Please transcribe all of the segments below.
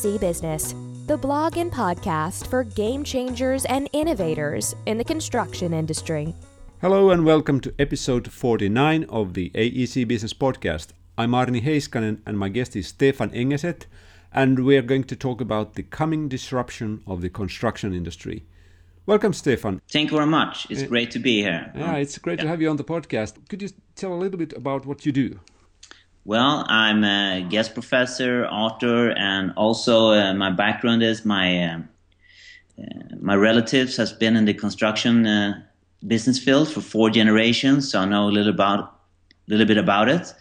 AEC Business, the blog and podcast for game changers and innovators in the construction industry. Hello and welcome to episode 49 of the AEC Business Podcast. I'm Aarni Heiskanen and my guest is Stefan Engeseth, and we are going to talk about the coming disruption of the construction industry. Welcome, Stefan. Thank you very much. It's uh, great to be here. Yeah, it's great yeah. to have you on the podcast. Could you tell a little bit about what you do? Well, I'm a guest professor, author, and also uh, my background is my uh, uh, my relatives has been in the construction uh, business field for four generations, so I know a little about a little bit about it.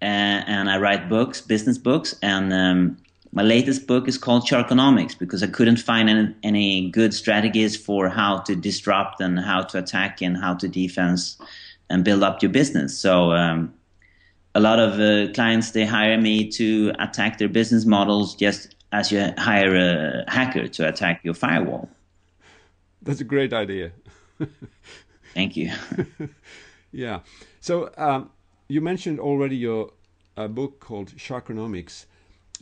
and I write books, business books, and um, my latest book is called Sharkonomics because I couldn't find any, any good strategies for how to disrupt and how to attack and how to defense and build up your business. So. Um, a lot of uh, clients they hire me to attack their business models just as you hire a hacker to attack your firewall. That's a great idea. Thank you. yeah. So um, you mentioned already your uh, book called Sharkonomics.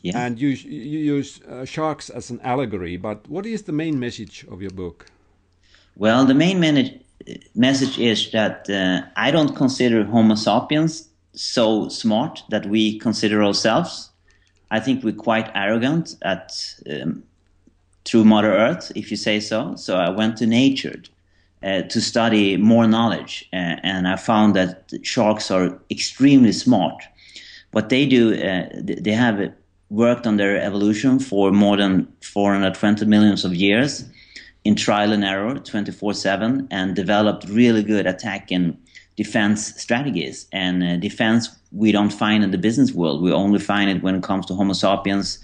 Yeah. And you, you use uh, sharks as an allegory, but what is the main message of your book? Well, the main message is that uh, I don't consider Homo sapiens so smart that we consider ourselves. I think we're quite arrogant at um, through Mother Earth, if you say so. So I went to nature uh, to study more knowledge, uh, and I found that sharks are extremely smart. What they do, uh, they have worked on their evolution for more than 420 millions of years in trial and error, 24/7, and developed really good attack and defense strategies. And uh, defense we don't find in the business world. We only find it when it comes to Homo sapiens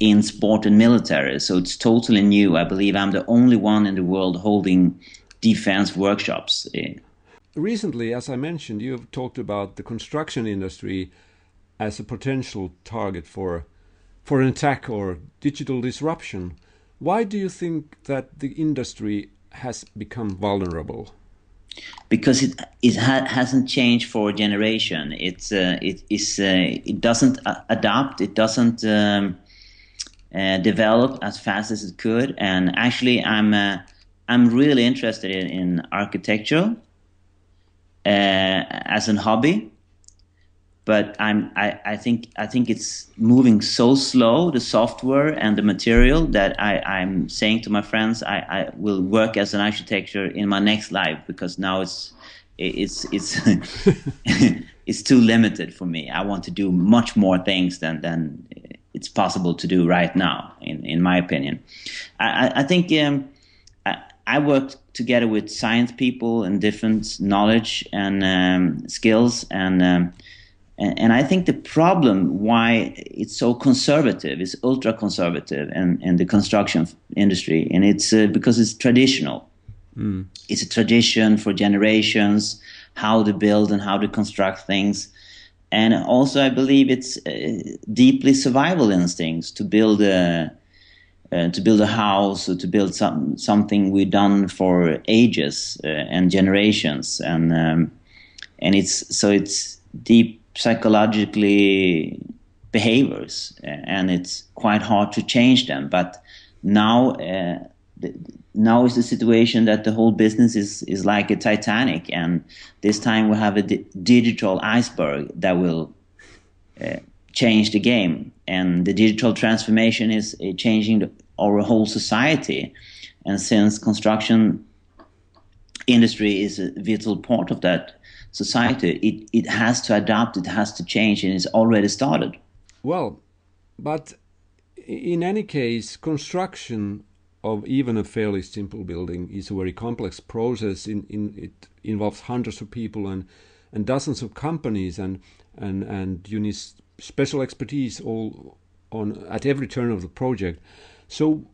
in sport and military. So it's totally new. I believe I'm the only one in the world holding defense workshops. Recently, as I mentioned, you have talked about the construction industry as a potential target for for an attack or digital disruption. Why do you think that the industry has become vulnerable? Because it it ha- hasn't changed for a generation. It's uh, it is uh, it doesn't uh, adapt. It doesn't um, uh, develop as fast as it could. And actually, I'm uh, I'm really interested in, in architecture uh, as a hobby but I'm I, I think I think it's moving so slow the software and the material that I, I'm saying to my friends I, I will work as an architecture in my next life because now it's it's it's it's too limited for me. I want to do much more things than than it's possible to do right now in in my opinion. I, I think um, I, worked together with science people and different knowledge and um, skills and um, and, and, I think the problem why it's so conservative is ultra conservative in, in the construction industry, and it's uh, because it's traditional. Mm. It's a tradition for generations how to build and how to construct things. And also, I believe it's uh, deeply survival instincts to build a uh, to build a house or to build some something we've done for ages uh, and generations, and um, and it's so it's deep psychologically behaviors, and it's quite hard to change them. But now, uh, the, now is the situation that the whole business is is like a Titanic, and this time we have a di- digital iceberg that will uh, change the game, and the digital transformation is uh, changing the, our whole society. And since construction industry is a vital part of that society, it, it has to adapt, it has to change, and it's already started. Well, but in any case, construction of even a fairly simple building is a very complex process. In, in it involves hundreds of people and, and dozens of companies, and and and you need special expertise all on at every turn of the project. So,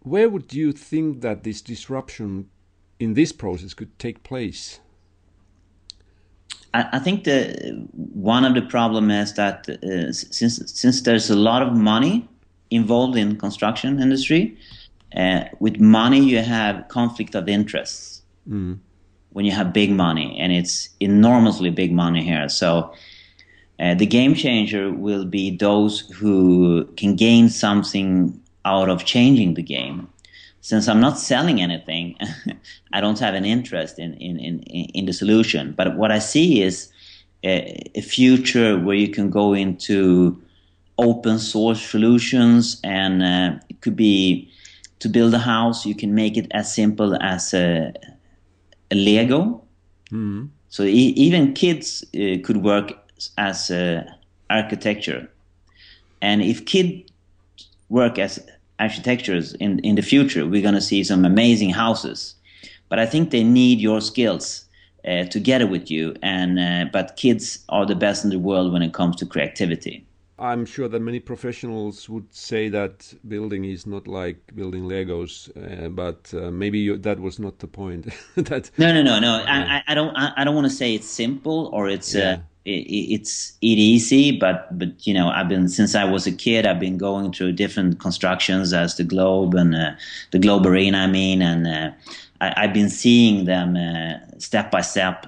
where would you think that this disruption in this process could take place? I, I think the one of the problem is that uh, since since there's a lot of money involved in construction industry, uh, with money you have conflict of interests. Mm. When you have big money, and it's enormously big money here, so uh, the game changer will be those who can gain something out of changing the game. Since I'm not selling anything, I don't have an interest in, in, in, in the solution. But what I see is a, a future where you can go into open source solutions and uh, it could be to build a house you can make it as simple as a, a lego mm. so e- even kids uh, could work as uh, architecture and if kids work as architectures in, in the future we're going to see some amazing houses but i think they need your skills uh, together with you and uh, but kids are the best in the world when it comes to creativity I'm sure that many professionals would say that building is not like building Legos, uh, but uh, maybe you, that was not the point. that no, no, no, no. I, I don't. I, I don't want to say it's simple or it's uh, yeah. Uh, it, it's it easy, but but you know, I've been since I was a kid. I've been going through different constructions as the Globe and uh, the Globe Arena. I mean, and uh, I, have been seeing them step by step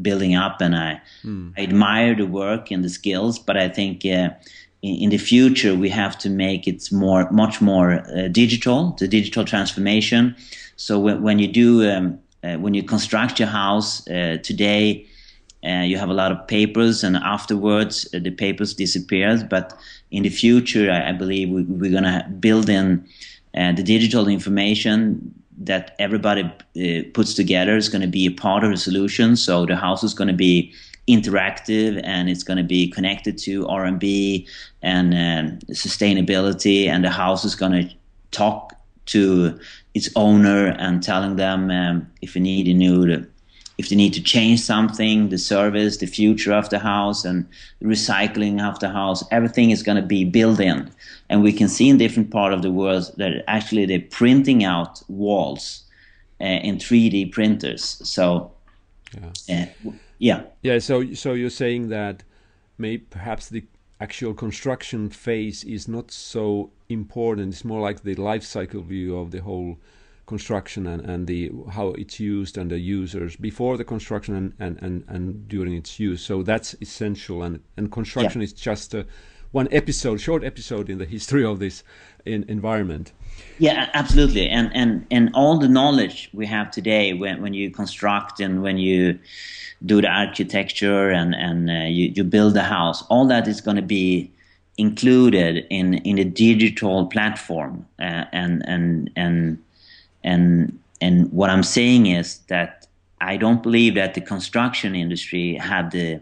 building up, and I, hmm. I, admire the work and the skills. But I think in, the future we have to make it more much more uh, digital the digital transformation so when, when you do um, uh, when you construct your house uh, today uh, you have a lot of papers and afterwards uh, the papers disappears. But in the future i, I believe we, are going to build in uh, the digital information that everybody puts together is going to be a part of the solution. So the house is going to be interactive and it's going to be connected to R&B and um, sustainability. And the house is going to talk to its owner and telling them um, if they need a new if they need to change something the service the future of the house and the recycling of the house everything is going to be built in and we can see in different part of the world that actually they're printing out walls uh, in 3d printers so yeah. Uh, yeah. Yeah. So so you're saying that maybe perhaps the actual construction phase is not so important. It's more like the life cycle view of the whole construction and, and the how it's used and the users before the construction and, and, and, and during its use. So that's essential and, and construction yeah. is just a, one episode, short episode in the history of this in, environment. Yeah, absolutely. And, and, and all the knowledge we have today when, when you construct and when you do the architecture and and uh, you, you build the house. All that is going to be included in in a digital platform. Uh, and and and and and what I'm saying is that I don't believe that the construction industry have the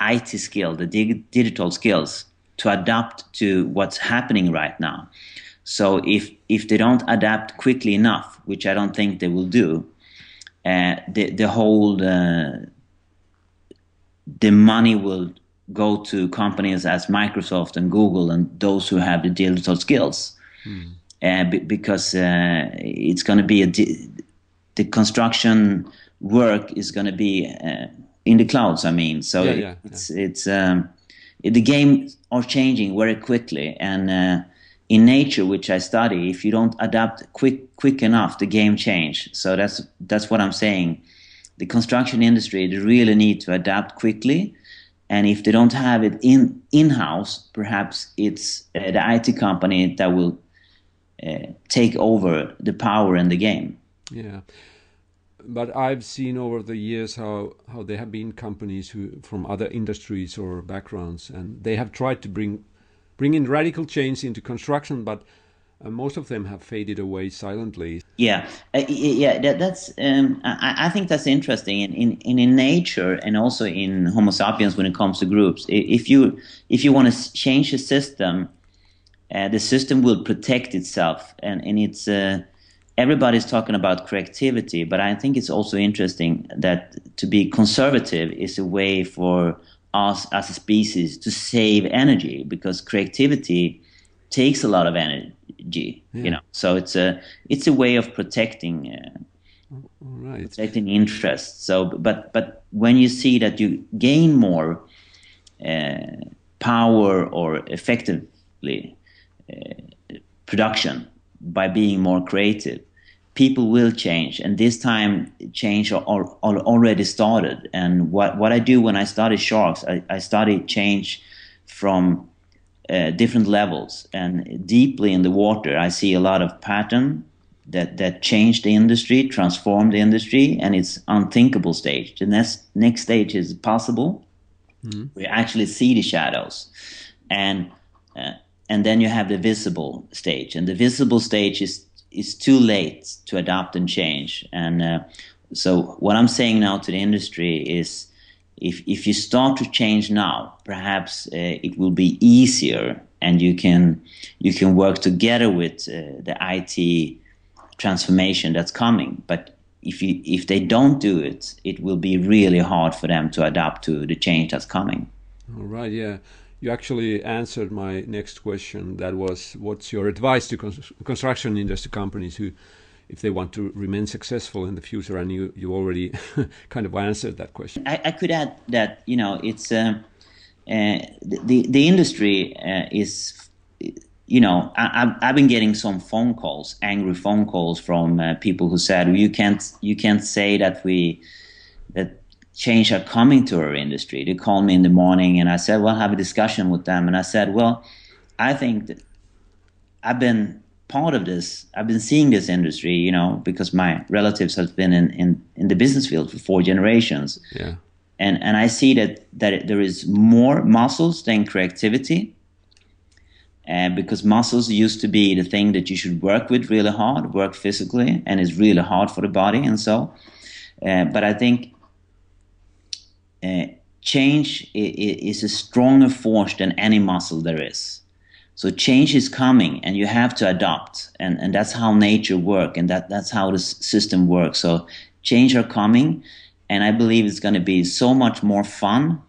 IT skill, the dig- digital skills to adapt to what's happening right now. So if if they don't adapt quickly enough, which I don't think they will do, uh, the the whole uh, the money will go to companies as Microsoft and Google and those who have the digital skills. Mm. Uh, b- because uh, it's going to be a di- the construction work is going to be uh, in the clouds. I mean, so yeah, yeah, it's yeah. it's um, the games are changing very quickly, and uh, in nature, which I study, if you don't adapt quick quick enough, the game change. So that's that's what I'm saying the construction industry they really need to adapt quickly and if they don't have it in in-house perhaps it's uh, the IT company that will take over the power in the game yeah but I've seen over the years how, how there have been companies who from other industries or backgrounds, and they have tried to bring bring in radical change into construction, but uh, most of them have faded away silently. Yeah, uh, yeah, that, that's. Um, I, I, think that's interesting in, in, in nature and also in Homo sapiens when it comes to groups. If you if you want to change a system, uh, the system will protect itself, and and it's. Uh, everybody's talking about creativity, but I think it's also interesting that to be conservative is a way for us as a species to save energy because creativity takes a lot of energy Yeah. You know, so it's a it's a way of protecting uh, right. protecting interests. So, but but when you see that you gain more uh, power or effectively production by being more creative, people will change. And this time, change are, are, are already started. And what what I do when I study sharks, I, I study change from uh, different levels and deeply in the water. I see a lot of pattern that that changed the industry, transformed the industry, and it's unthinkable stage. The next next stage is possible. Mm-hmm. We actually see the shadows, and uh, and then you have the visible stage, and the visible stage is is too late to adapt and change. And uh, so, what I'm saying now to the industry is, if if you start to change now, perhaps uh, it will be easier, and you can you can work together with uh, the IT transformation that's coming. But if you if they don't do it, it will be really hard for them to adapt to the change that's coming. All right. Yeah. You actually answered my next question. That was, what's your advice to construction industry companies who, if they want to remain successful in the future? And you, you already kind of answered that question. I, I could add that you know it's uh, uh, the the industry uh, is you know, I, have been getting some phone calls, angry phone calls from uh, people who said, well, "You can't, you can't say that we that change are coming to our industry." They called me in the morning, and I said, "Well, have a discussion with them." And I said, "Well, I think that I've been part of this. I've been seeing this industry, you know, because my relatives have been in in, in the business field for four generations." Yeah. And and I see that that there is more muscles than creativity uh, because muscles used to be the thing that you should work with really hard, work physically, and it's really hard for the body and so. Uh, but I think uh, change is a stronger force than any muscle there is. So change is coming, and you have to adapt, and, and that's how nature works, and that, that's how the system works. So change are coming, and I believe it's going to be so much more fun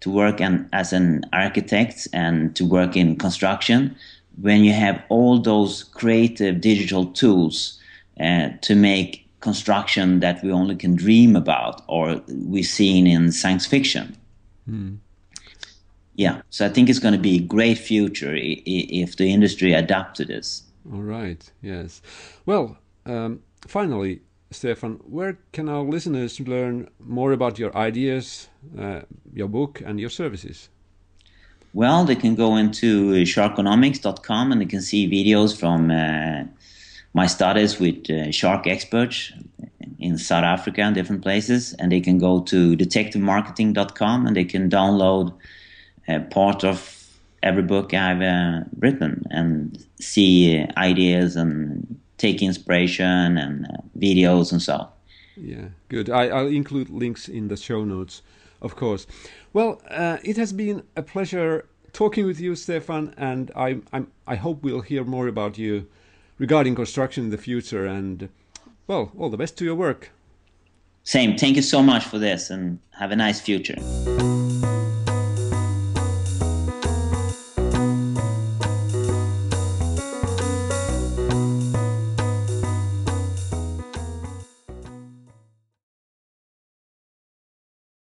to work an, as an architect and to work in construction when you have all those creative digital tools uh, to make construction that we only can dream about or we've seen in science fiction. Mm. Yeah, so I think it's going to be a great future if the industry adapt to this. All right. Yes. Well, um, finally, Stefan, where can our listeners learn more about your ideas, uh, your book, and your services? Well, they can go into sharkonomics.com and they can see videos from uh, my studies with uh, shark experts in South Africa and different places. And they can go to detectivemarketing.com and they can download a part of every book I've uh, written and see ideas and take inspiration and uh, videos and so. on. Yeah, good. I, will include links in the show notes, of course. Well, uh, it has been a pleasure talking with you, Stefan, and I, I'm, I hope we'll hear more about you regarding construction in the future. And well, all the best to your work. Same. Thank you so much for this, and have a nice future.